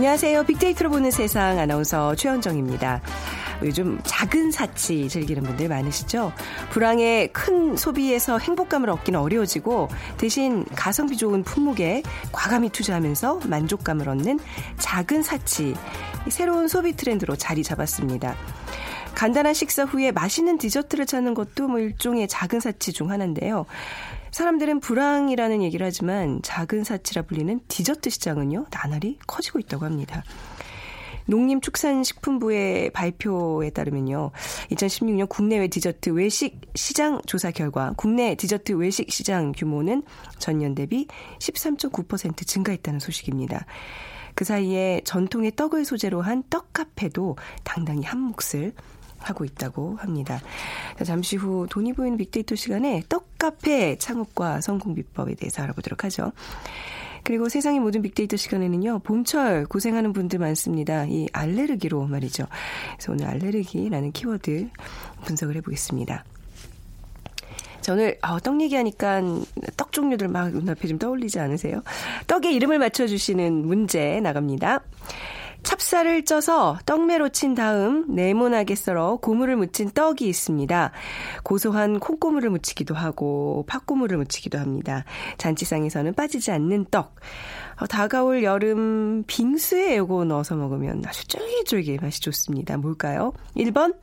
안녕하세요. 빅데이터로 보는 세상 아나운서 최현정입니다. 요즘 작은 사치 즐기는 분들 많으시죠? 불황에 큰 소비에서 행복감을 얻기는 어려워지고 대신 가성비 좋은 품목에 과감히 투자하면서 만족감을 얻는 작은 사치 새로운 소비 트렌드로 자리 잡았습니다. 간단한 식사 후에 맛있는 디저트를 찾는 것도 뭐 일종의 작은 사치 중 하나인데요. 사람들은 불황이라는 얘기를 하지만 작은 사치라 불리는 디저트 시장은요, 나날이 커지고 있다고 합니다. 농림축산식품부의 발표에 따르면요. 2016년 국내외 디저트 외식 시장 조사 결과 국내 디저트 외식 시장 규모는 전년 대비 13.9% 증가했다는 소식입니다. 그 사이에 전통의 떡을 소재로 한 떡카페도 당당히 한 몫을 하고 있다고 합니다. 자, 잠시 후 돈이 보이는 빅데이터 시간에 떡카페 창업과 성공 비법에 대해서 알아보도록 하죠. 그리고 세상의 모든 빅데이터 시간에는요, 봄철 고생하는 분들 많습니다. 이 알레르기로 말이죠. 그래서 오늘 알레르기라는 키워드 분석을 해보겠습니다. 자, 오늘 어, 떡 얘기하니까 떡 종류들 막 눈앞에 좀 떠올리지 않으세요? 떡의 이름을 맞춰주시는 문제 나갑니다. 찹쌀을 쪄서 떡매로 친 다음 네모나게 썰어 고물을 묻힌 떡이 있습니다. 고소한 콩고물을 묻히기도 하고 팥고물을 묻히기도 합니다. 잔치상에서는 빠지지 않는 떡. 어, 다가올 여름 빙수에 요거 넣어서 먹으면 아주 쫄깃쫄깃 맛이 좋습니다. 뭘까요? 1번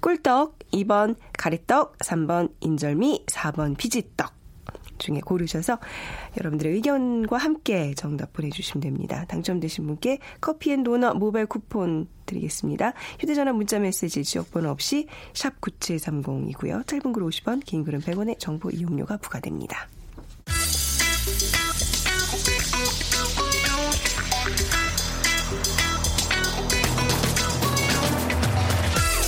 꿀떡, 2번 가래떡, 3번 인절미, 4번 피지떡. 중에 고르셔서 여러분들의 의견과 함께 정답 보내주시면 됩니다. 당첨되신 분께 커피앤도넛 모바일 쿠폰 드리겠습니다. 휴대전화 문자메시지 지역번호 없이 샵 9730이고요. 짧은 글 50원, 긴 글은 100원의 정보 이용료가 부과됩니다.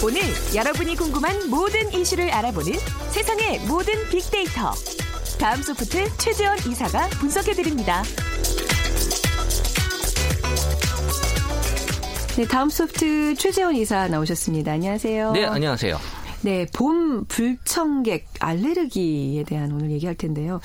오늘 여러분이 궁금한 모든 이슈를 알아보는 세상의 모든 빅데이터. 다음 소프트 최재원 이사가 분석해드립니다. 네, 다음 소프트 최재원 이사 나오셨습니다. 안녕하세요. 네, 안녕하세요. 네, 봄 불청객 알레르기에 대한 오늘 얘기할 텐데요.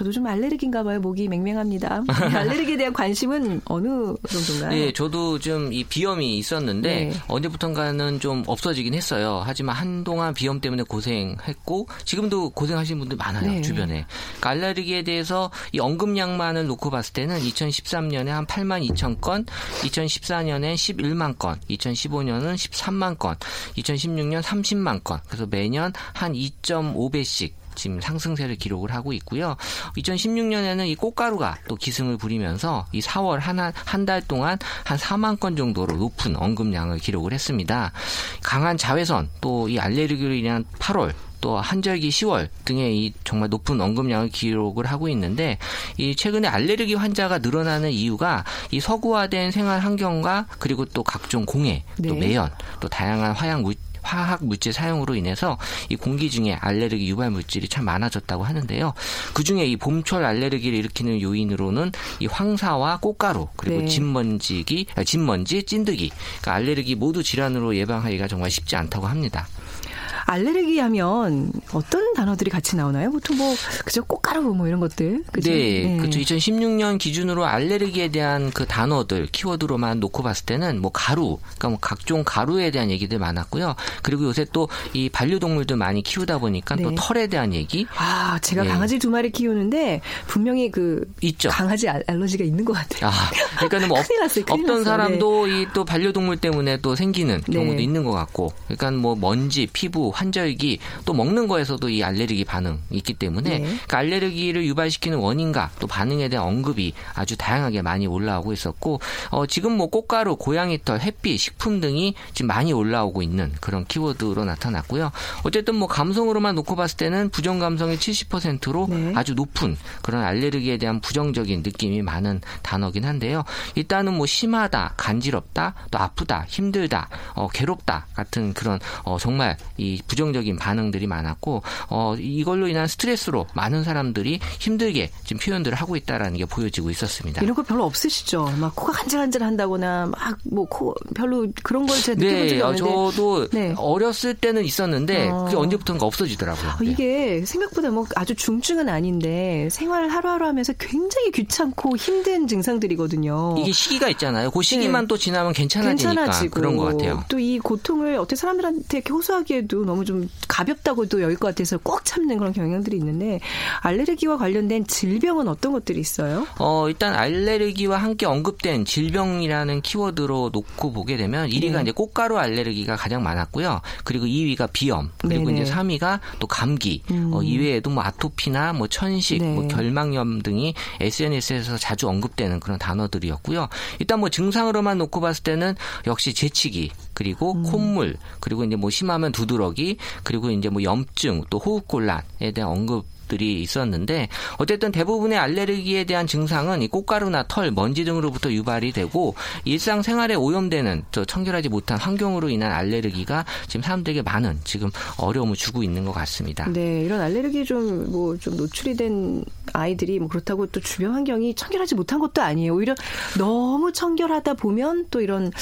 저도 좀 알레르기인가 봐요. 목이 맹맹합니다. 알레르기에 대한 관심은 어느 정도인가요? 네, 저도 좀 이 비염이 있었는데 네. 언제부턴가는 좀 없어지긴 했어요. 하지만 한동안 비염 때문에 고생했고 지금도 고생하시는 분들 많아요 네. 주변에. 그러니까 알레르기에 대해서 이 언급량만을 놓고 봤을 때는 2013년에 한 8만 2천 건, 2014년에 11만 건, 2015년은 13만 건, 2016년 30만 건. 그래서 매년 한 2.5배씩 지금 상승세를 기록을 하고 있고요. 2016년에는 이 꽃가루가 또 기승을 부리면서 이 4월 한달 동안 한 4만 건 정도로 높은 언급량을 기록을 했습니다. 강한 자외선 또 이 알레르기로 인한 8월 또 한절기 10월 등의 이 정말 높은 언급량을 기록을 하고 있는데 이 최근에 알레르기 환자가 늘어나는 이유가 이 서구화된 생활 환경과 그리고 또 각종 공해, 또 네. 매연, 또 다양한 화약 물 화학 물질 사용으로 인해서 이 공기 중에 알레르기 유발 물질이 참 많아졌다고 하는데요. 그 중에 이 봄철 알레르기를 일으키는 요인으로는 이 황사와 꽃가루 그리고 네. 진먼지기, 아, 진먼지, 찐드기, 그러니까 알레르기 모두 질환으로 예방하기가 정말 쉽지 않다고 합니다. 알레르기 하면 어떤 단어들이 같이 나오나요? 보통 뭐 그저 꽃가루 뭐 이런 것들. 그죠? 네, 그렇죠. 2016년 기준으로 알레르기에 대한 그 단어들 키워드로만 놓고 봤을 때는 뭐 가루, 그러니까 뭐 각종 가루에 대한 얘기들 많았고요. 그리고 요새 또 이 반려동물들 많이 키우다 보니까 또 네. 털에 대한 얘기 아, 제가 네. 강아지 두 마리 키우는데 분명히 그 있죠. 강아지 알- 알러지가 있는 것 같아요. 아, 그러니까는 뭐 없, 큰일 났어요, 큰일 없던 났어요. 사람도 이 또 반려동물 때문에 또 생기는 네. 경우도 있는 것 같고, 그러니까 뭐 먼지, 피부, 환절기 또 먹는 거에서도 이 알레르기 반응이 있기 때문에 네. 그 알레르기를 유발시키는 원인과 또 반응에 대한 언급이 아주 다양하게 많이 올라오고 있었고 어, 지금 뭐 꽃가루, 고양이털, 햇빛, 식품 등이 지금 많이 올라오고 있는 그런 키워드로 나타났고요. 어쨌든 뭐 감성으로만 놓고 봤을 때는 부정 감성이 70%로 네. 아주 높은 그런 알레르기에 대한 부정적인 느낌이 많은 단어긴 한데요. 일단은 뭐 심하다, 간지럽다, 또 아프다, 힘들다, 어, 괴롭다 같은 그런 어, 정말 이 부정적인 반응들이 많았고 어, 이걸로 인한 스트레스로 많은 사람들이 힘들게 지금 표현들을 하고 있다라는 게 보여지고 있었습니다. 이런 거 별로 없으시죠? 막 코가 간질간질 한다거나 막 뭐 코 별로 그런 걸 제가 느껴본 적이 네, 어, 없는데 저도 네. 어렸을 때는 있었는데 어. 그게 언제부턴가 없어지더라고요. 어, 네. 이게 생각보다 뭐 아주 중증은 아닌데 생활 하루하루 하면서 굉장히 귀찮고 힘든 증상들이거든요. 이게 시기가 있잖아요. 그 시기만 네. 또 지나면 괜찮아지니까 괜찮아지고 그런 것 같아요. 또 이 고통을 어떻게 사람들한테 호소하기에도 너무 좀 가볍다고도 여길 것 같아서 꼭 참는 그런 경향들이 있는데 알레르기와 관련된 질병은 어떤 것들이 있어요? 어, 일단 알레르기와 함께 언급된 질병이라는 키워드로 놓고 보게 되면 1위가 네. 이제 꽃가루 알레르기가 가장 많았고요. 그리고 2위가 비염, 그리고 네네. 이제 3위가 또 감기, 음. 어, 이외에도 뭐 아토피나 뭐 천식, 네. 뭐 결막염 등이 SNS에서 자주 언급되는 그런 단어들이었고요. 일단 뭐 증상으로만 놓고 봤을 때는 역시 재치기, 그리고 음. 콧물, 그리고 이제 뭐 심하면 두드러기, 그리고 이제 뭐 염증, 또 호흡곤란에 대한 언급 들이 있었는데 어쨌든 대부분의 알레르기에 대한 증상은 이 꽃가루나 털, 먼지 등으로부터 유발이 되고 일상생활에 오염되는 저 청결하지 못한 환경으로 인한 알레르기가 지금 사람들에게 많은 지금 어려움을 주고 있는 것 같습니다. 네, 이런 알레르기 좀 뭐 좀 노출이 된 아이들이 뭐 그렇다고 또 주변 환경이 청결하지 못한 것도 아니에요. 오히려 너무 청결하다 보면 또 이런.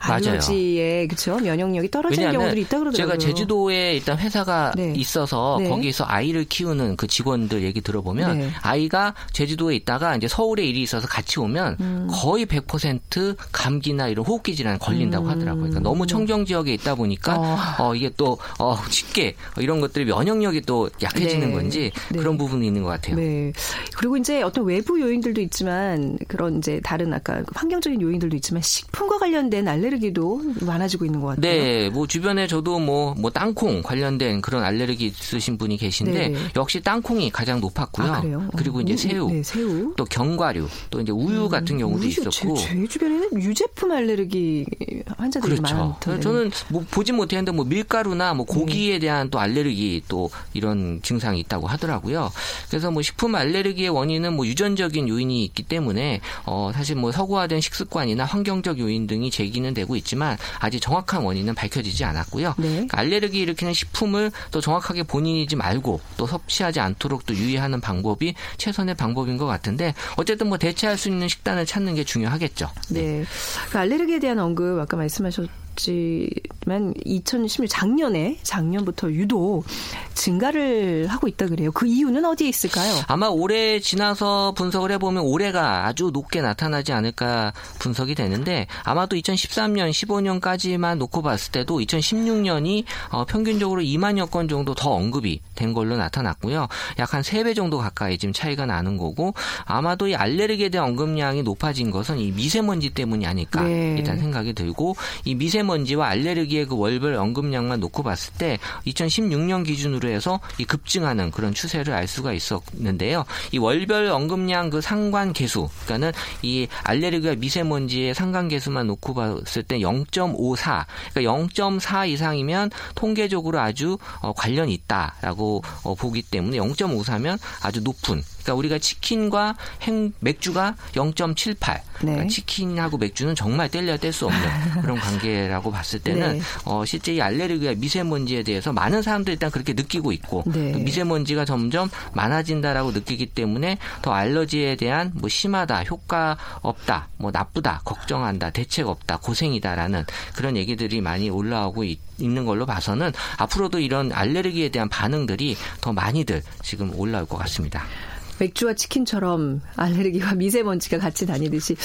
알러지에 그렇죠 면역력이 떨어지는 경우들이 있다 그러더라고요. 제가 제주도에 일단 회사가 네. 있어서 네. 거기서 아이를 키우는 그 직원들 얘기 들어보면 네. 아이가 제주도에 있다가 이제 서울에 일이 있어서 같이 오면 음. 거의 100% 감기나 이런 호흡기 질환 걸린다고 하더라고요. 그러니까 너무 청정 지역에 있다 보니까 음. 어. 어, 이게 또 어, 쉽게 이런 것들이 면역력이 또 약해지는 네. 건지 네. 그런 부분이 있는 것 같아요. 네. 그리고 이제 어떤 외부 요인들도 있지만 그런 이제 다른 아까 환경적인 요인들도 있지만 식품과 관련된 알레르기도 많아지고 있는 것 같아요. 네, 뭐 주변에 저도 뭐, 뭐 땅콩 관련된 그런 알레르기 있으신 분이 계신데 네. 역시 땅콩 이 가장 높았고요. 아, 그래요? 그리고 어, 이제 우- 새우, 네, 새우. 또 견과류, 또 이제 우유 같은 경우도 우유, 있었고. 제, 제 주변에는 유제품 알레르기 환자들이 그렇죠. 많던데. 저는 뭐 보진 못했는데 뭐 밀가루나 뭐 고기에 대한 또 알레르기 또 이런 증상이 있다고 하더라고요. 그래서 뭐 식품 알레르기의 원인은 뭐 유전적인 요인이 있기 때문에 어 사실 뭐 서구화된 식습관이나 환경적 요인 등이 제기는 되고 있지만 아직 정확한 원인은 밝혀지지 않았고요. 네. 그러니까 알레르기 일으키는 식품을 또 정확하게 본인이지 말고 또 섭취하지 않 도록 또 유의하는 방법이 최선의 방법인 것 같은데 어쨌든 뭐 대체할 수 있는 식단을 찾는 게 중요하겠죠. 네. 그 알레르기에 대한 언급 아까 말씀하셨 지만 2016 작년에 작년부터 유독 증가를 하고 있다 그래요. 그 이유는 어디에 있을까요? 아마 올해 지나서 분석을 해보면 올해가 아주 높게 나타나지 않을까 분석이 되는데 아마도 2013년, 15년까지만 놓고 봤을 때도 2016년이 어, 평균적으로 2만여 건 정도 더 언급이 된 걸로 나타났고요. 약 한 3배 정도 가까이 지금 차이가 나는 거고 아마도 이 알레르기에 대한 언급량이 높아진 것은 이 미세먼지 때문이 아닐까 네. 일단 생각이 들고 이 미세먼지 와 알레르기의 그 월별 언급량만 놓고 봤을 때 2016년 기준으로 해서 이 급증하는 그런 추세를 알 수가 있었는데요. 이 월별 언급량 그 상관 계수, 그러니까는 이 알레르기와 미세먼지의 상관 계수만 놓고 봤을 때 0.54, 그러니까 0.4 이상이면 통계적으로 아주 어, 관련이 있다라고 어, 보기 때문에 0.54면 아주 높은. 그러니까 우리가 치킨과 행, 맥주가 0.78. 그러니까 네. 치킨하고 맥주는 정말 뗄래야 뗄 수 없는 그런 관계라고 봤을 때는 네. 어, 실제 이 알레르기와 미세먼지에 대해서 많은 사람들이 일단 그렇게 느끼고 있고 네. 또 미세먼지가 점점 많아진다라고 느끼기 때문에 더 알러지에 대한 뭐 심하다, 효과 없다, 뭐 나쁘다, 걱정한다, 대책 없다, 고생이다라는 그런 얘기들이 많이 올라오고 있, 있는 걸로 봐서는 앞으로도 이런 알레르기에 대한 반응들이 더 많이들 지금 올라올 것 같습니다. 맥주와 치킨처럼 알레르기와 미세먼지가 같이 다니듯이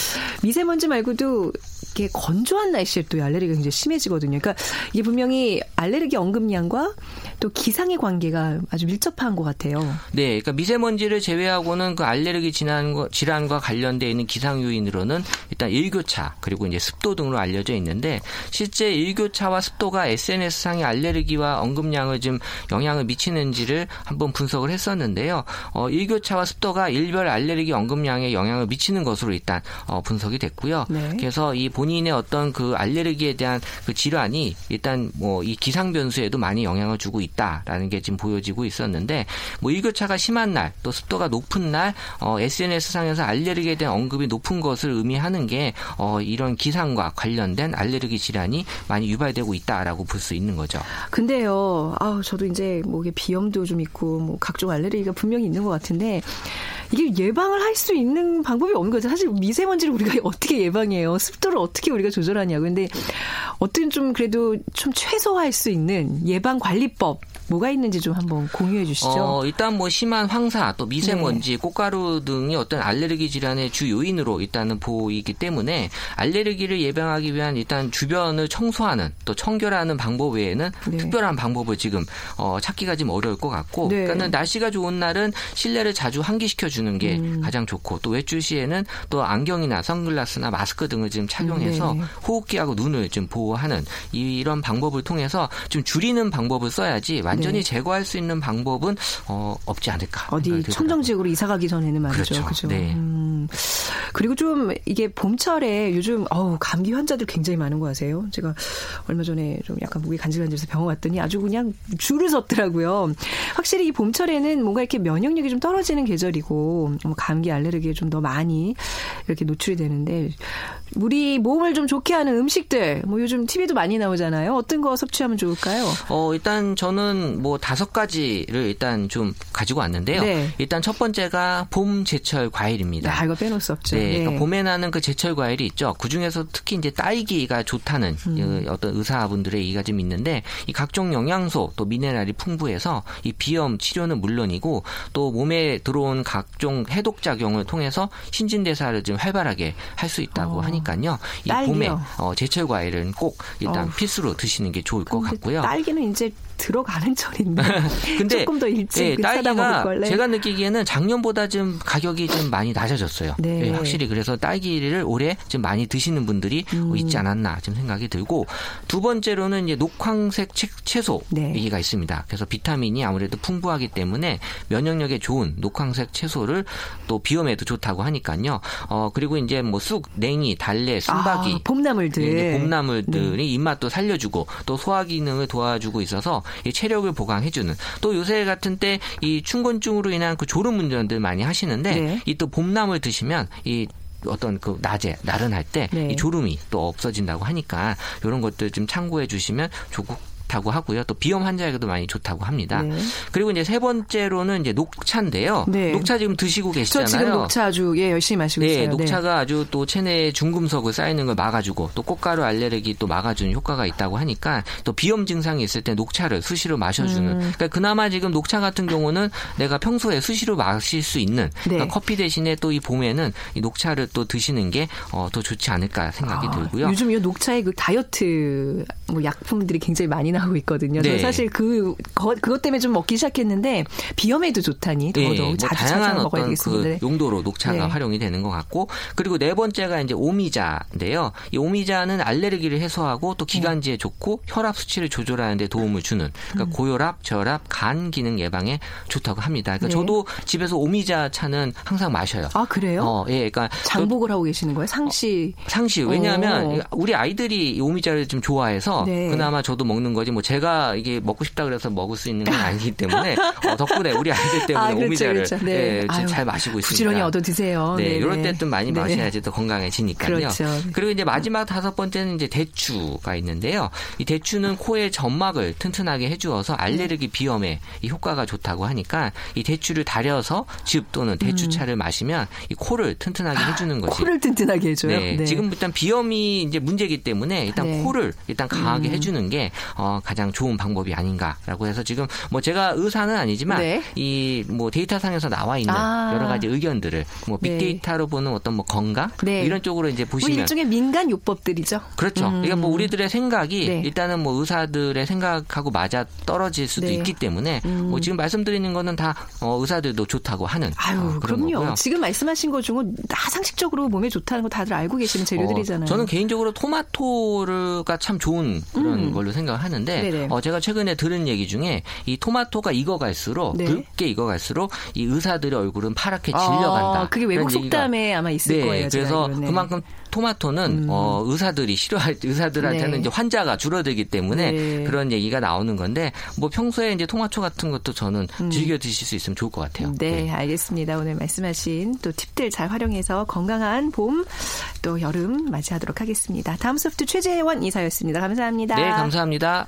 미세먼지 말고도 이게 건조한 날씨에 또 알레르기가 굉장히 심해지거든요. 그러니까 이게 분명히 알레르기 언급량과 또 기상의 관계가 아주 밀접한 것 같아요. 네, 그러니까 미세먼지를 제외하고는 그 알레르기 질환과, 관련되어 있는 기상 요인으로는 일단 일교차 그리고 이제 습도 등으로 알려져 있는데 실제 일교차와 습도가 SNS 상의 알레르기와 언급량을 좀 영향을 미치는지를 한번 분석을 했었는데요. 어, 일교차와 습도가 일별 알레르기 언급량에 영향을 미치는 것으로 일단 어, 분석이 됐고요. 네. 그래서 이 본 인의 어떤 그 알레르기에 대한 그 질환이 일단 뭐 이 기상 변수에도 많이 영향을 주고 있다라는 게 지금 보여지고 있었는데 뭐 일교차가 심한 날 또 습도가 높은 날 어, SNS 상에서 알레르기에 대한 언급이 높은 것을 의미하는 게 어, 이런 기상과 관련된 알레르기 질환이 많이 유발되고 있다라고 볼 수 있는 거죠. 근데요, 아우, 저도 이제 뭐 이게 비염도 좀 있고, 뭐 각종 알레르기가 분명히 있는 것 같은데, 이게 예방을 할 수 있는 방법이 없는 거죠. 사실 미세먼지를 우리가 어떻게 예방해요? 습도를 어떻게 우리가 조절하냐고. 근데 어떤 좀 그래도 좀 최소화할 수 있는 예방 관리법, 뭐가 있는지 좀 한번 공유해 주시죠. 어, 일단 뭐 심한 황사, 또 미세먼지, 꽃가루 등이 어떤 알레르기 질환의 주 요인으로 일단은 보이기 때문에 알레르기를 예방하기 위한 일단 주변을 청소하는 또 청결하는 방법 외에는 네. 특별한 방법을 지금 어, 찾기가 좀 어려울 것 같고, 네. 그러니까는 날씨가 좋은 날은 실내를 자주 환기시켜 주는 게 음. 가장 좋고, 또 외출 시에는 또 안경이나 선글라스나 마스크 등을 좀 착용해서 네. 호흡기하고 눈을 좀 보호하는 이- 이런 방법을 통해서 좀 줄이는 방법을 써야지 완전히 네. 제거할 수 있는 방법은 어, 없지 않을까. 어디. 청정지역으로 이사 가기 전에는 말이죠. 그렇죠. 그죠? 네. 음. 그리고 좀 이게 봄철에 요즘 어우, 감기 환자들 굉장히 많은 거 아세요? 제가 얼마 전에 좀 약간 목이 간질간질해서 병원 갔더니 아주 그냥 줄을 섰더라고요. 확실히 이 봄철에는 뭔가 이렇게 면역력이 좀 떨어지는 계절이고 뭐 감기 알레르기에 좀 더 많이 이렇게 노출이 되는데 우리 몸을 좀 좋게 하는 음식들 뭐 요즘 TV도 많이 나오잖아요. 어떤 거 섭취하면 좋을까요? 어, 일단 저는 뭐 다섯 가지를 일단 좀 가지고 왔는데요. 네. 일단 첫 번째가 봄 제철 과일입니다. 아, 이거 빼놓을 수 없죠. 네, 그러니까 네. 봄에 나는 그 제철 과일이 있죠. 그 중에서 특히 이제 딸기가 좋다는 음. 그 어떤 의사분들의 얘기가 좀 있는데 이 각종 영양소 또 미네랄이 풍부해서 이 비염 치료는 물론이고 또 몸에 들어온 각종 해독 작용을 통해서 신진대사를 좀 활발하게 할 수 있다고 어. 하니까요. 이 딸기요? 봄에 어, 제철 과일은 꼭 일단 어. 필수로 드시는 게 좋을 것 같고요. 딸기는 이제 들어가는 철인데 근데 조금 더 일찍 예, 사다 먹을 딸기가 걸래. 제가 느끼기에는 작년보다 좀 가격이 좀 많이 낮아졌어요. 네. 예, 확실히 그래서 딸기를 올해 좀 많이 드시는 분들이 음. 어, 있지 않았나 좀 생각이 들고 두 번째로는 이제 녹황색 채- 채소 네. 얘기가 있습니다. 그래서 비타민이 아무래도 풍부하기 때문에 면역력에 좋은 녹황색 채소를 또 비염에도 좋다고 하니까요. 어 그리고 이제 뭐 쑥, 냉이, 달래, 순박이 아, 봄나물들. 예, 이제 네. 봄나물들이 입맛도 살려주고 또 소화 기능을 도와주고 있어서 이 체력을 보강해주는 또 요새 같은 때이 춘곤증으로 인한 그 졸음 운전들 많이 하시는데 네. 이또 봄나물 드시면 이 어떤 그 낮에 나른할 때이 네. 졸음이 또 없어진다고 하니까 이런 것들 좀 참고해 주시면 좋다고 하고요. 또 비염 환자에게도 많이 좋다고 합니다. 네. 그리고 이제 세 번째로는 이제 녹차인데요. 네. 녹차 지금 드시고 저 계시잖아요. 지금 녹차 아주 예 열심히 마시고 네, 있어요. 녹차가 아주 또 체내에 중금속을 쌓이는 걸 막아주고 또 꽃가루 알레르기 또 막아주는 효과가 있다고 하니까 또 비염 증상이 있을 때 녹차를 수시로 마셔주는. 음. 그러니까 그나마 지금 녹차 같은 경우는 내가 평소에 수시로 마실 수 있는 네. 그러니까 커피 대신에 또 이 봄에는 이 녹차를 또 드시는 게 어, 더 좋지 않을까 생각이 아, 들고요. 요즘 이 녹차의 그 다이어트 뭐 약품들이 굉장히 많이 나 오고 있거든요. 네. 사실 그 거- 그것 때문에 좀 먹기 시작했는데 비염에도 좋다니 더더욱 네, 뭐 자주 다양한 찾아 먹어야 어떤 되겠습니다. 그 용도로 녹차가 네. 활용이 되는 것 같고 그리고 네 번째가 이제 오미자인데요. 이 오미자는 알레르기를 해소하고 또 기관지에 좋고 혈압 수치를 조절하는 데 도움을 주는 그러니까 음. 고혈압, 저혈압, 간 기능 예방에 좋다고 합니다. 그러니까 네. 저도 집에서 오미자 차는 항상 마셔요. 아 그래요? 어, 예, 그러니까 저- 장복을 하고 계시는 거예요? 상시 상시 왜냐하면 어. 우리 아이들이 이 오미자를 좀 좋아해서 네. 그나마 저도 먹는 거지 뭐 제가 이게 먹고 싶다 그래서 먹을 수 있는 건 아니기 때문에 어, 덕분에 우리 아이들 때문에 아, 그렇죠, 오미자를 그렇죠. 네. 예, 아유, 잘 마시고 있습니다. 부지런히 얻어 드세요. 네. 이럴 때 좀 많이 네. 마셔야지 더 건강해지니까요. 그렇죠. 그리고 이제 마지막 다섯 번째는 이제 대추가 있는데요. 이 대추는 코의 점막을 튼튼하게 해주어서 알레르기 비염에 이 효과가 좋다고 하니까 이 대추를 달여서 즙 또는 대추차를 마시면 이 코를 튼튼하게 해주는 것이 음. 코를 튼튼하게 해줘요. 네, 지금 일단 비염이 이제 문제이기 때문에 일단 네. 코를 일단 강하게 음. 해주는 게 어, 어, 가장 좋은 방법이 아닌가라고 해서 지금 뭐 제가 의사는 아니지만 네. 이뭐 데이터 상에서 나와 있는 아. 여러 가지 의견들을 뭐 네. 빅데이터로 보는 어떤 뭐 건강 네. 이런 쪽으로 이제 뭐 보시면 일종의 민간 요법들이죠. 그렇죠. 그러니까 뭐 우리들의 생각이 네. 일단은 뭐 의사들의 생각하고 맞아 떨어질 수도 네. 있기 때문에 뭐 지금 말씀드리는 거는 다 어, 의사들도 좋다고 하는 아유, 어, 그런 그럼요. 거고요. 지금 말씀하신 것 중은 다 상식적으로 몸에 좋다는 거 다들 알고 계시는 재료들이잖아요. 어, 저는 개인적으로 토마토가 참 좋은 그런 걸로 생각을 하는 데 음. 네네. 어, 제가 최근에 들은 얘기 중에 이 토마토가 익어갈수록 네. 붉게 익어갈수록 이 의사들의 얼굴은 파랗게 질려간다. 아, 그게 외국 속담에 아마 있을 네, 거예요. 그래서. 네. 그만큼 토마토는 어, 의사들이 싫어할 의사들한테는 네. 이제 환자가 줄어들기 때문에 네. 그런 얘기가 나오는 건데 뭐 평소에 이제 토마토 같은 것도 저는 즐겨 드실 수 있으면 좋을 것 같아요. 음. 네, 알겠습니다. 오늘 말씀하신 또 팁들 잘 활용해서 건강한 봄 또 여름 맞이하도록 하겠습니다. 다음 소프트 최재원 이사였습니다. 감사합니다. 네, 감사합니다.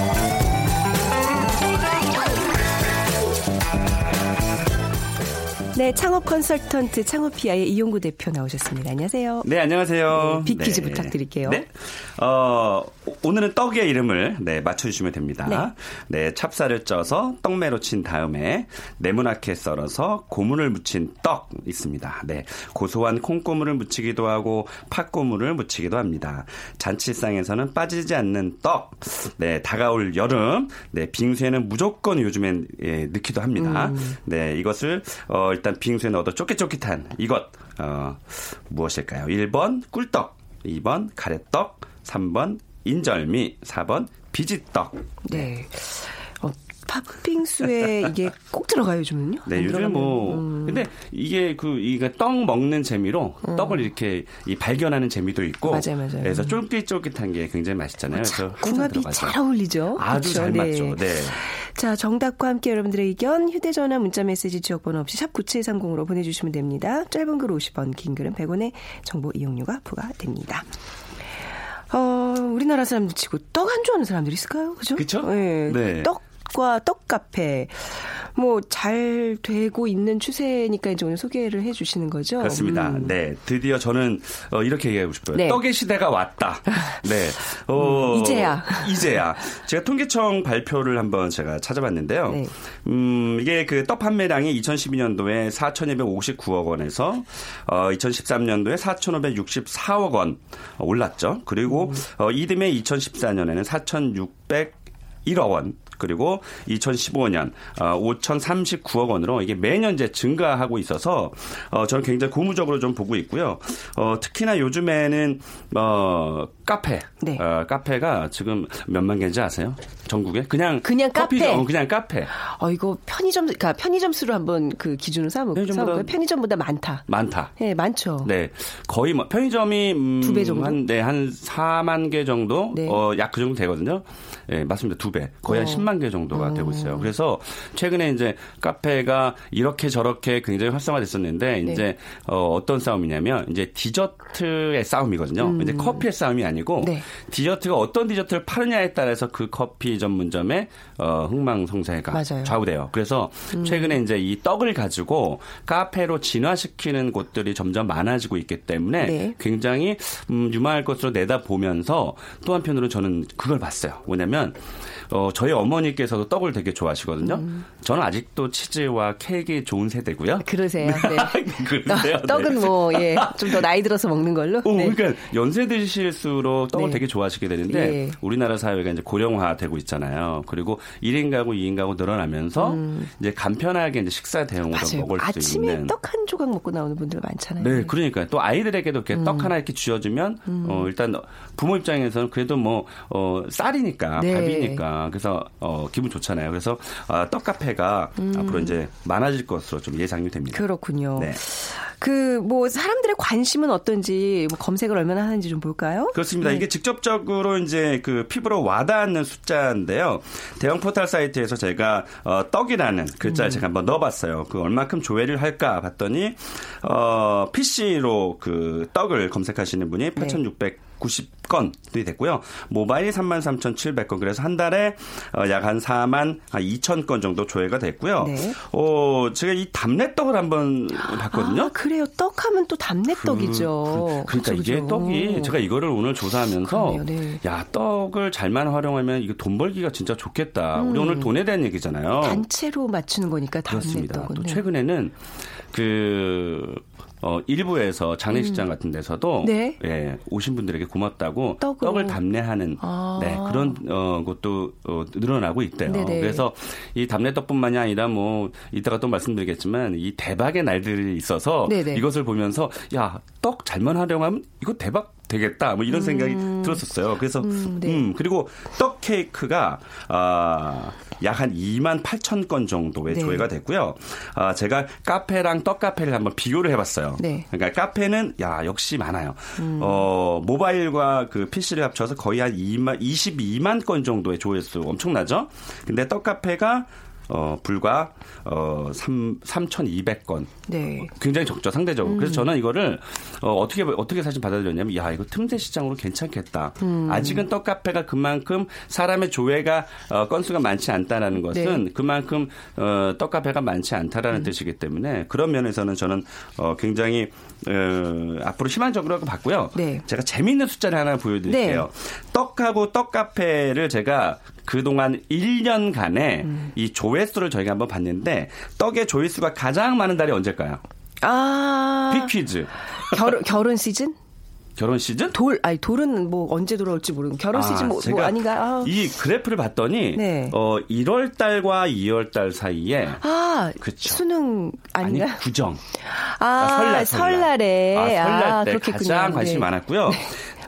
네, 창업 컨설턴트 창업피아의 이용구 대표 나오셨습니다. 안녕하세요. 네, 안녕하세요. 네, 빅퀴즈 부탁드릴게요. 네. 어, 오늘은 떡의 이름을 네, 맞춰주시면 됩니다. 네. 찹쌀을 쪄서 떡매로 친 다음에 네모나게 썰어서 고문을 묻힌 떡 있습니다. 네. 고소한 콩고물을 묻히기도 하고 팥고물을 묻히기도 합니다. 잔치상에서는 빠지지 않는 떡. 네, 다가올 여름. 네, 빙수에는 무조건 요즘엔 예, 넣기도 합니다. 음. 네, 이것을 어, 일단 빙수에 넣어도 쫄깃쫄깃한 이것 어, 무엇일까요? 1번 꿀떡, 2번 가래떡, 3번 인절미, 4번 비지떡. 네. 어, 팥빙수에 이게 꼭 들어가요, 요즘은요? 네, 안 요즘 뭐 음. 근데 이게 그 이게 떡 먹는 재미로 떡을 이렇게 이 발견하는 재미도 있고 맞아요, 맞아요. 그래서 쫄깃쫄깃한 게 굉장히 맛있잖아요. 그래서 궁합이. 잘 어울리죠. 아주 그렇죠? 잘 맞죠. 네. 자, 정답과 함께 여러분들의 의견 휴대전화 문자메시지 지역번호 없이 샵 9730으로 보내주시면 됩니다. 짧은 글 50원, 긴 글은 100원의 정보 이용료가 부과됩니다. 어, 우리나라 사람들 치고 떡 안 좋아하는 사람들이 있을까요? 그죠? 그쵸? 네. 네. 떡 과 떡 카페. 뭐, 잘 되고 있는 추세니까 이제 오늘 소개를 해 주시는 거죠? 그렇습니다. 음. 네, 드디어 저는 어, 이렇게 얘기하고 싶어요. 네. 떡의 시대가 왔다. 네, 어, 음, 이제야. 이제야. 제가 통계청 발표를 한번 제가 찾아봤는데요. 네. 음, 이게 그 떡 판매량이 2012년도에 4,259억 원에서 어, 2013년도에 4,564억 원 올랐죠. 그리고 음. 어, 이듬해 2014년에는 4,601억 원. 그리고 2015년 어, 5,039억 원으로 이게 매년 이제 증가하고 있어서 어, 저는 굉장히 고무적으로 좀 보고 있고요. 어, 특히나 요즘에는 어, 카페, 네. 어, 카페가 지금 몇만 개인지 아세요? 전국에 그냥 그냥 카페? 커피점, 그냥 카페 어, 이거 편의점, 그러니까 편의점 수로 한번 그 기준으로 삼을, 편의점보다-? 편의점보다 많다. 많다. 네, 많죠. 네, 거의 뭐 편의점이 음, 두배 정도? 한, 네, 한 4만 개 정도, 네. 어, 약 그 정도 되거든요. 네, 맞습니다. 두 배, 거의 어. 한 10만 개 정도가 되고 있어요. 그래서 최근에 이제 카페가 이렇게 저렇게 굉장히 활성화됐었는데 네. 이제 어, 어떤 싸움이냐면 이제 디저트의 싸움이거든요. 이제 커피의 싸움이 아니고 음. 네. 디저트가 어떤 디저트를 파느냐에 따라서 그 커피 전문점의 어, 흥망성쇠가 맞아요. 음. 좌우돼요. 그래서 최근에 이제 이 떡을 가지고 카페로 진화시키는 곳들이 점점 많아지고 있기 때문에 네. 굉장히 음, 유망할 것으로 내다보면서 또 한편으로 저는 그걸 봤어요. 뭐냐면 어, 저희 어머니께서도 떡을 되게 좋아하시거든요. 음. 저는 아직도 치즈와 케이크 좋은 세대고요. 그러세요. 네. 그러세요? 떡은 네. 뭐, 예, 좀 더 나이 들어서 먹는 걸로. 어, 네. 그러니까 연세 드실수록 떡을 네. 되게 좋아하시게 되는데 예. 우리나라 사회가 이제 고령화되고 있 잖아요. 그리고 1인 가구, 2인 가구 늘어나면서 이제 간편하게 이제 식사 대용으로 음. 맞아요. 먹을 수 아침에 있는 떡 한 조각 먹고 나오는 분들 많잖아요. 네, 그러니까 또 아이들에게도 이렇게 음. 떡 하나 이렇게 쥐어주면 어 일단 부모 입장에서는 그래도 뭐 어 쌀이니까 네. 밥이니까 그래서 어 기분 좋잖아요. 그래서 아, 떡 카페가 앞으로 이제 많아질 것으로 좀 예상이 됩니다. 음. 그렇군요. 네. 그, 뭐, 사람들의 관심은 어떤지, 뭐 검색을 얼마나 하는지 좀 볼까요? 그렇습니다. 네. 이게 직접적으로 이제 그 피부로 와닿는 숫자 인데요. 대형 포털 사이트에서 제가 어, 떡이라는 글자를 음. 제가 한번 넣어봤어요. 그 얼마큼 조회를 할까 봤더니 어, PC로 그 떡을 검색하시는 분이 네. 8,600 290건이 됐고요. 모바일이 33,700건. 그래서 한 달에 어, 약한 4만 2천 건 정도 조회가 됐고요. 네. 어, 제가 이 담내떡을 한번 봤거든요. 아, 그래요. 떡하면 또 담내떡이죠. 그, 러니까 그쵸, 이게. 떡이 제가 이거를 오늘 조사하면서 그러네요, 네. 야 떡을 잘만 활용하면 이거 돈 벌기가 진짜 좋겠다. 우리 오늘 돈에 대한 얘기잖아요. 음. 단체로 맞추는 거니까 그렇습니다. 담내떡은. 또 네. 최근에는 그 어, 일부에서 장례식장 같은 데서도 네. 예, 오신 분들에게 고맙다고 떡으로. 떡을 담례하는 아. 네, 그런 어, 것도 어, 늘어나고 있대요. 네네. 그래서 이 담례떡뿐만이 아니라 뭐 이따가 또 말씀드리겠지만 이 대박의 날들이 있어서 네네. 이것을 보면서 야 떡 잘만 활용하면 이거 대박 되겠다 뭐 이런 생각이 들었었어요. 그래서 음, 네. 음, 그리고 떡 케이크가 아, 약한 2만 8천 건 정도의 네. 조회가 됐고요. 아, 제가 카페랑 떡 카페를 한번 비교를 해봤어요. 네. 음. 그러니까 카페는 야 역시 많아요. 어, 모바일과 그 PC를 합쳐서 거의 한 2만 22만 건 정도의 조회수 엄청나죠. 근데 떡 카페가 어, 불과 어, 3 3,200건. 네. 굉장히 적죠 상대적으로. 음. 그래서 저는 이거를 어, 어떻게 어떻게 사실 받아들였냐면 야 이거 틈새 시장으로 괜찮겠다. 음. 아직은 떡 카페가 그만큼 사람의 조회가 어, 건수가 많지 않다라는 것은 네. 그만큼 어, 떡 카페가 많지 않다라는 뜻이기 때문에 그런 면에서는 저는 어, 굉장히 어, 앞으로 희망적으로 봤고요. 네. 제가 재미있는 숫자를 하나 보여드릴게요. 떡하고 떡 카페를 제가 그동안 1년간의 음. 이 조회수를 저희가 한번 봤는데 떡의 조회수가 가장 많은 달이 언제일까요? 아. 빅퀴즈. 결혼, 결혼 시즌? 결혼 시즌? 돌, 아니, 돌은 뭐 언제 돌아올지 모르고. 결혼 시즌 뭐, 뭐 아닌가? 아. 이 그래프를 봤더니 네. 어 1월 달과 2월 달 사이에 아, 그쵸. 수능 아니 아닌가? 구정 아, 설날, 설날. 설날에. 아, 설날 때 그렇겠군요. 가장 관심이 네. 많았고요.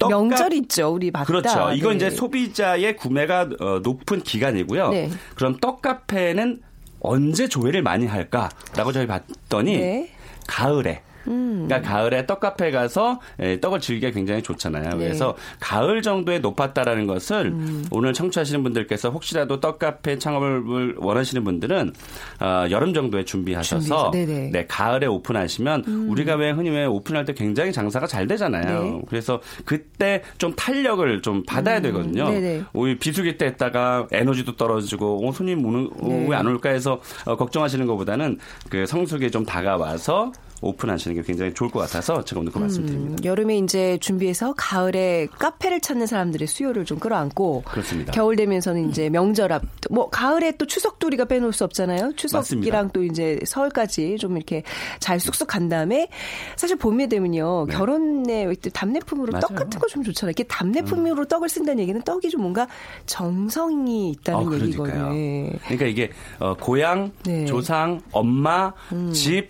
떡값- 명절 있죠. 우리 맞다. 그렇죠. 이건 네. 이제 소비자의 구매가 어, 높은 기간이고요. 네. 그럼 떡 카페는 언제 조회를 많이 할까라고 저희 봤더니 네. 가을에. 그러니까 가을에 떡 카페 가서 예, 떡을 즐기기가 굉장히 좋잖아요. 네. 그래서 가을 정도에 높았다라는 것을 음. 오늘 청취하시는 분들께서 혹시라도 떡 카페 창업을 원하시는 분들은 어, 여름 정도에 준비하셔서 네네. 음. 네, 가을에 오픈하시면 우리가 왜 흔히 왜 오픈할 때 굉장히 장사가 잘 되잖아요. 네. 그래서 그때 좀 탄력을 좀 받아야 되거든요. 음. 네네. 우리 비수기 때 했다가 에너지도 떨어지고 어, 손님 오는 네. 왜안 올까 해서 어, 걱정하시는 것보다는 그 성수기에 좀 다가와서 오픈하시는 게 굉장히 좋을 것 같아서 제가 오늘 그 말씀드립니다. 음, 여름에 이제 준비해서 가을에 카페를 찾는 사람들의 수요를 좀 끌어안고 그렇습니다. 겨울 되면서는 이제 명절 앞, 뭐 가을에 또 추석도 우리가 빼놓을 수 없잖아요. 추석이랑. 또 이제 설까지 좀 이렇게 잘 쑥쑥 간 다음에 사실 봄에 되면요 네. 결혼에 답례품으로 떡 맞아요. 음. 같은 거 좀 좋잖아요. 이렇게 답례품으로 떡을 쓴다는 얘기는 떡이 좀 뭔가 정성이 있다는 어, 얘기거든요. 예. 그러니까 이게 어, 고향, 네. 음. 조상, 엄마, 집,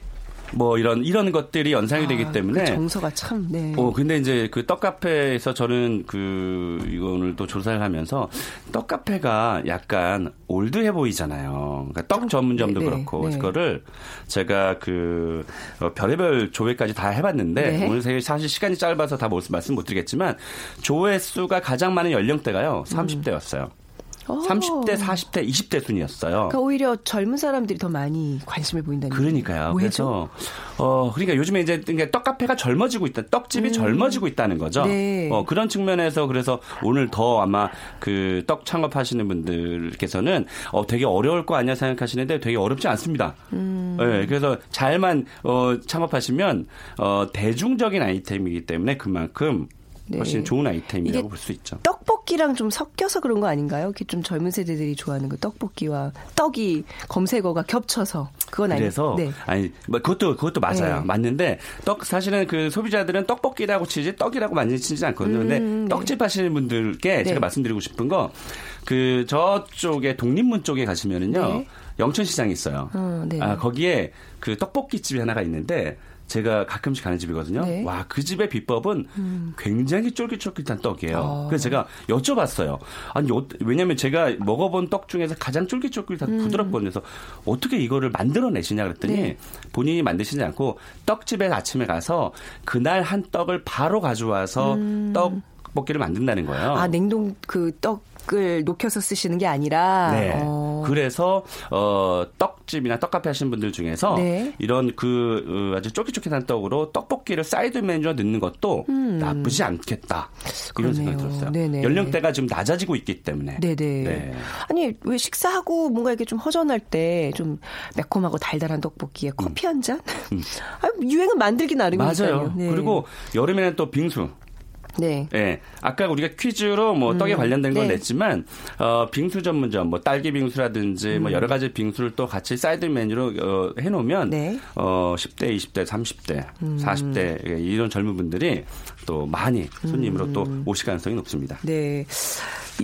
뭐 이런 이런 것들이 연상이 되기 아, 때문에 그 정서가 참 네. 어, 근데 이제 그 떡카페에서 저는 그, 이거 오늘 또 조사를 하면서 떡카페가 약간 올드해 보이잖아요. 그러니까 떡 전문점도 네, 네, 그렇고. 네. 그거를 제가 그, 어, 별의별 조회까지 다 해봤는데 네. 오늘 사실 시간이 짧아서 다 말씀 못 드리겠지만 조회수가 가장 많은 연령대가요. 30대였어요. 어. 30대, 40대, 20대 순이었어요. 그러니까 오히려 젊은 사람들이 더 많이 관심을 보인다는 그러니까요. 왜죠? 그래서 어 그러니까 요즘에 이제 그러니까 떡 카페가 젊어지고 있다. 떡집이 젊어지고 있다는 거죠. 음. 네. 어 그런 측면에서 그래서 오늘 더 아마 그 떡 창업하시는 분들께서는 어 되게 어려울 거 아니야 생각하시는데 되게 어렵지 않습니다. 음. 네, 그래서 잘만 어 창업하시면 어 대중적인 아이템이기 때문에 그만큼 훨씬 네. 좋은 아이템이라고 볼 수 있죠. 떡볶이랑 좀 섞여서 그런 거 아닌가요? 이렇게 좀 젊은 세대들이 좋아하는 그 떡볶이와 떡이 검색어가 겹쳐서 그건 아니 그래서 네. 아니 뭐 그것도 그것도 맞아요. 네. 맞는데 떡 사실은 그 소비자들은 떡볶이라고 치지 떡이라고 많이 치지 않거든요. 근데 음, 네. 떡집 하시는 분들께 네. 제가 말씀드리고 싶은 거 그 저쪽에 독립문 쪽에 가시면은요. 네. 영천시장이 있어요. 어, 네. 아 거기에 그 떡볶이 집이 하나가 있는데 제가 가끔씩 가는 집이거든요. 네. 음. 와, 그 집의 비법은 굉장히 쫄깃쫄깃한 떡이에요. 어. 그래서 제가 여쭤봤어요. 아니, 어- 왜냐면 제가 먹어본 떡 중에서 가장 쫄깃쫄깃한 부드럽거든요. 그래서 어떻게 이거를 만들어내시냐 그랬더니 음. 네. 본인이 만드시지 않고 떡집에 아침에 가서 그날 한 떡을 바로 가져와서 떡볶이를 만든다는 거예요. 음. 아 냉동 그 떡 떡을 녹여서 쓰시는 게 아니라 네. 어. 그래서 어 떡집이나 떡카페 하시는 분들 중에서 네. 이런 그 어, 아주 쫄깃쫄깃한 떡으로 떡볶이를 사이드 메뉴로 넣는 것도 나쁘지 않겠다 이런 음. 그러네요. 생각이 들었어요. 네네. 연령대가 지금 낮아지고 있기 때문에. 네네. 네. 아니 왜 식사하고 뭔가 이렇게 좀 허전할 때 좀 매콤하고 달달한 떡볶이에 커피 한 잔? 아, 유행은 만들기 나름이니까요. 음. 맞아요. 네. 그리고 여름에는 또 빙수. 네. 예. 아까 우리가 퀴즈로 뭐 떡에 관련된 건 네. 냈지만 어 빙수 전문점 뭐 딸기 빙수라든지 뭐 여러 가지 빙수를 또 같이 사이드 메뉴로 어, 해 놓으면 네. 어 10대, 20대, 30대, 40대 예, 이런 젊은 분들이 또 많이 손님으로 또 오실 가능성이 높습니다. 네.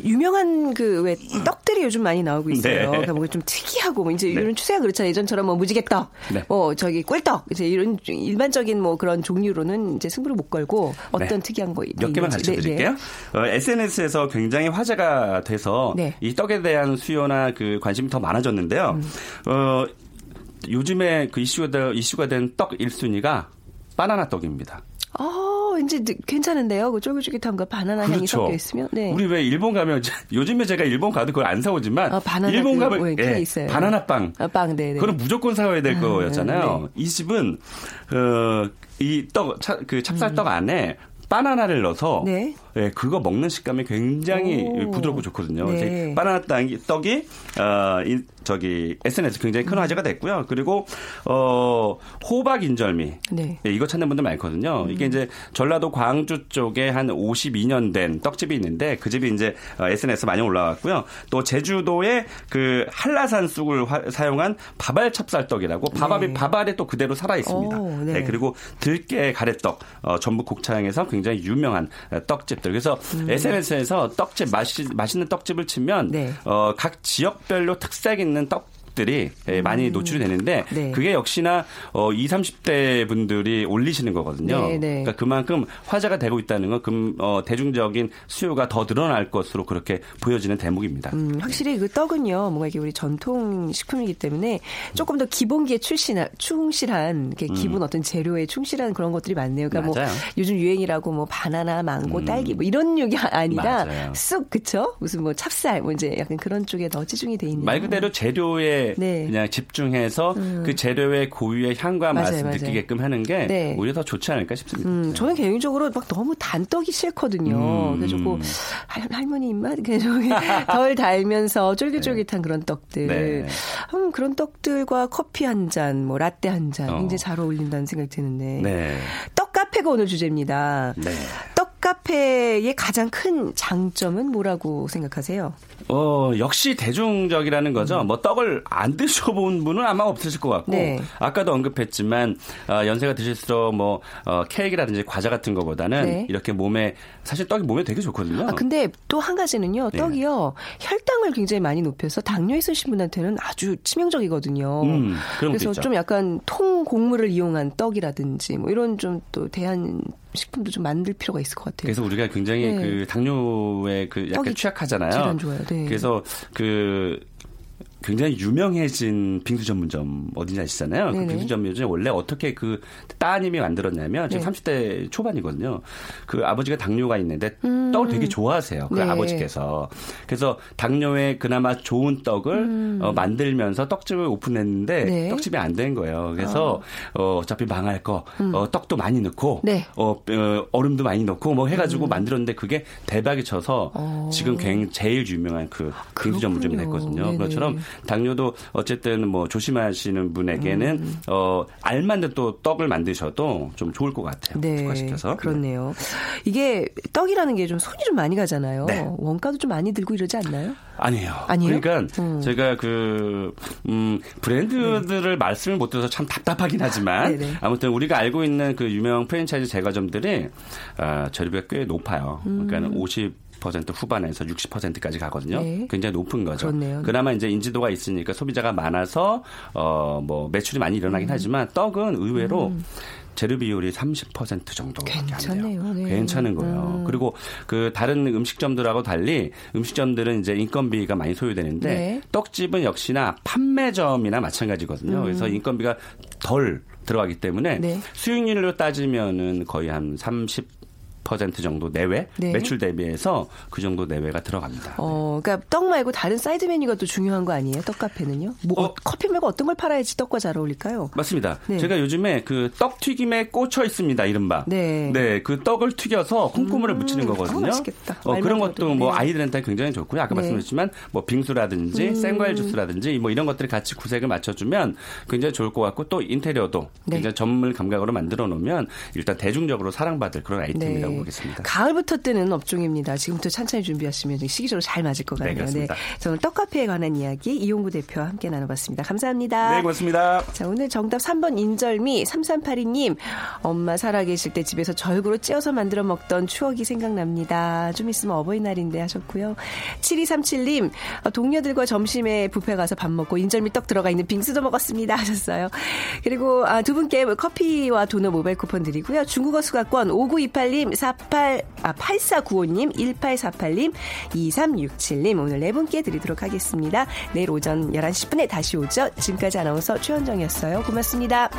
유명한 그 왜 떡들이 요즘 많이 나오고 있어요. 네. 그러니까 뭔가 좀 특이하고 뭐 이제 네. 이런 추세가 그렇잖아요. 예전처럼 뭐 무지개떡, 네. 뭐 저기 꿀떡 이제 이런 일반적인 뭐 그런 종류로는 이제 승부를 못 걸고 어떤 네. 특이한 거 몇 개만. 가르쳐 드릴게요. 어, SNS에서 굉장히 화제가 돼서 네. 이 떡에 대한 수요나 그 관심이 더 많아졌는데요. 어, 요즘에 그 이슈가, 되- 이슈가 된 떡 1순위가 바나나 떡입니다. 어, 이제 괜찮은데요. 그 쫄깃쫄깃함과 바나나 향이 섞여 있으면. 네. 그렇죠. 우리 왜 일본 가면 요즘에 제가 일본 가도 그걸 안 사오지만 아, 바나나 일본 그 가면 왜 예, 있어요. 바나나 빵. 아, 빵, 네, 네. 그거는 무조건 사와야 될 아, 거였잖아요. 이 집은 어, 이떡그 찹쌀떡 안에 바나나를 넣어서 네. 예, 그거 먹는 식감이 굉장히 오. 부드럽고 좋거든요. 네. 바나나 떡이, 떡이 어, 이, 저기 SNS 굉장히 큰 화제가 됐고요. 그리고 어, 호박 인절미 네. 예, 이거 찾는 분들 많거든요. 이게 이제 전라도 광주 쪽에 한 52년 된 떡집이 있는데 그 집이 이제 SNS 많이 올라왔고요. 또 제주도에 그 한라산 쑥을 화- 사용한 바발 찹쌀떡이라고 밥알이 네. 밥알에 또 그대로 살아 있습니다. 오, 네. 네, 그리고 들깨 가래떡 어, 전북 곡창에서 굉장히 유명한 어, 떡집들. 그래서 SNS에서 떡집 맛이, 맛있는 떡집을 치면 음. 네. 어, 각 지역별로 특색 있는 떡 들이 예, 많이 노출이 되는데 음. 네. 그게 역시나 어 20, 30대 분들이 올리시는 거거든요. 네, 네. 그러니까 그만큼 화제가 되고 있다는 건 금, 어, 대중적인 수요가 더 늘어날 것으로 그렇게 보여지는 대목입니다. 음, 확실히 그 떡은요, 뭔가 이게 우리 전통 식품이기 때문에 조금 더 기본기에 출신, 충실한, 이렇게 기본 어떤 재료에 충실한 그런 것들이 많네요. 그러니까 음. 맞아요. 음. 뭐 요즘 유행이라고 뭐 바나나, 망고, 딸기 뭐 이런 얘기 아니라 맞아요. 쑥, 그쵸? 무슨 뭐 찹쌀, 뭐 이제 약간 그런 쪽에 더 치중이 돼 있는. 말 그대로 재료에 네. 그냥 집중해서 그 재료의 고유의 향과 맞아요, 맛을 맞아요. 느끼게끔 하는 게 네. 오히려 더 좋지 않을까 싶습니다. 음, 저는 개인적으로 막 너무 단떡이 싫거든요. 음. 그래서 뭐 할, 할머니 입맛 저기 덜 달면서 쫄깃쫄깃한 그런 떡들. 네. 음, 그런 떡들과 커피 한 잔, 뭐 라떼 한잔 어. 굉장히 잘 어울린다는 생각이 드는데. 네. 떡 카페가 오늘 주제입니다. 네. 떡 카페의 가장 큰 장점은 뭐라고 생각하세요? 어, 역시 대중적이라는 거죠. 뭐 떡을 안 드셔본 분은 아마 없으실 것 같고, 음. 네. 아까도 언급했지만 어, 연세가 드실수록 뭐 어, 케이크라든지 과자 같은 거보다는 네. 이렇게 몸에 사실 떡이 몸에 되게 좋거든요. 아, 근데 또 한 가지는요, 네. 떡이요, 혈당을 굉장히 많이 높여서 당뇨 있으신 분한테는 아주 치명적이거든요. 음, 그래서. 좀 약간 통 곡물을 이용한 떡이라든지 뭐 이런 좀 또 대한 식품도 좀 만들 필요가 있을 것 같아요. 그래서 우리가 굉장히 네. 그 당뇨에 그 약간 취약하잖아요. 질 안 좋아요. 네. 그래서 그 굉장히 유명해진 빙수 전문점 어딘지 아시잖아요. 그. 빙수 전문점이 원래 어떻게 그 따님이 만들었냐면 지금 네. 30대 초반이거든요. 그 아버지가 당뇨가 있는데 음. 떡을 되게 좋아하세요. 그 네. 아버지께서. 그래서 당뇨에 그나마 좋은 떡을 어, 만들면서 떡집을 오픈했는데 음. 네. 아. 떡집이 안 된 거예요. 그래서 어, 어차피 망할 거 어, 떡도 많이 넣고 음. 네. 어, 어, 얼음도 많이 넣고 뭐 해가지고 만들었는데 그게 대박이 쳐서 어. 지금 굉장히 제일 유명한 그 빙수 전문점이. 됐거든요. 그것처럼 당뇨도 어쨌든 뭐 조심하시는 분에게는 어 알만한 또 떡을 만드셔도 좀 좋을 것 같아요. 네, 특화시켜서. 그렇네요. 이게 떡이라는 게 좀 손이 좀 많이 가잖아요. 네. 원가도 좀 많이 들고 이러지 않나요? 아니에요. 아니에요? 그러니까 음. 제가 그 음, 브랜드들을 말씀을 못 드려서 참 답답하긴 하지만 네네. 아무튼 우리가 알고 있는 그 유명 프랜차이즈 제과점들이 아, 재료비가 꽤 높아요. 그러니까 50 퍼센트 후반에서 60%까지 가거든요. 네. 굉장히 높은 거죠. 그렇네요. 그나마 이제 인지도가 있으니까 소비자가 많아서 어 뭐 매출이 많이 일어나긴 음. 하지만 떡은 의외로 재료 비율이 30% 정도밖에 안 괜찮네요. 네. 괜찮은 거예요. 음. 그리고 그 다른 음식점들하고 달리 음식점들은 이제 인건비가 많이 소요되는데 네. 떡집은 역시나 판매점이나 마찬가지거든요. 그래서 인건비가 덜 들어가기 때문에 네. 수익률로 따지면은 거의 한 30. 20% 정도 내외 네. 매출 대비해서 그 정도 내외가 들어갑니다. 어, 그러니까 떡 말고 다른 사이드 메뉴가 또 중요한 거 아니에요? 떡 카페는요? 뭐 어. 커피 말고 어떤 걸 팔아야지 떡과 잘 어울릴까요? 맞습니다. 네. 제가 요즘에 그 떡 튀김에 꽂혀 있습니다. 이른바. 네. 그 떡을 튀겨서 콩고물을 묻히는 거거든요. 어, 맛있겠다. 어, 그런 것도. 뭐 네. 아이들한테 굉장히 좋고요. 아까 네. 음. 말씀드렸지만 뭐 빙수라든지 생과일 주스라든지 뭐 이런 것들을 같이 구색을 맞춰주면 굉장히 좋을 것 같고 또 인테리어도 네. 굉장히 전문 감각으로 만들어 놓으면 일단 대중적으로 사랑받을 그런 아이템이라고 보겠습니다. 네. 가을부터 뜨는 업종입니다. 지금부터 찬찬히 준비하시면 시기적으로 잘 맞을 것 네, 같네요. 그렇습니다. 자, 오늘 떡카페에 관한 이야기 이용구 대표와 함께 나눠봤습니다. 감사합니다. 네, 고맙습니다. 자, 오늘 정답 3번 인절미 3382님. 엄마 살아계실 때 집에서 절구로 찧어서 만들어 먹던 추억이 생각납니다. 좀 있으면 어버이날인데 하셨고요. 7237님. 어, 동료들과 점심에 뷔페 가서 밥 먹고 인절미 떡 들어가 있는 빙수도 먹었습니다 하셨어요. 그리고 아, 두 분께 커피와 도넛 모바일 쿠폰 드리고요. 중국어 수강권 5928님 48 아, 8495님 1848님 2367님 오늘 네 분께 드리도록 하겠습니다. 내일 오전 11시 10분에 다시 오죠. 지금까지 아나운서 최현정이었어요. 고맙습니다.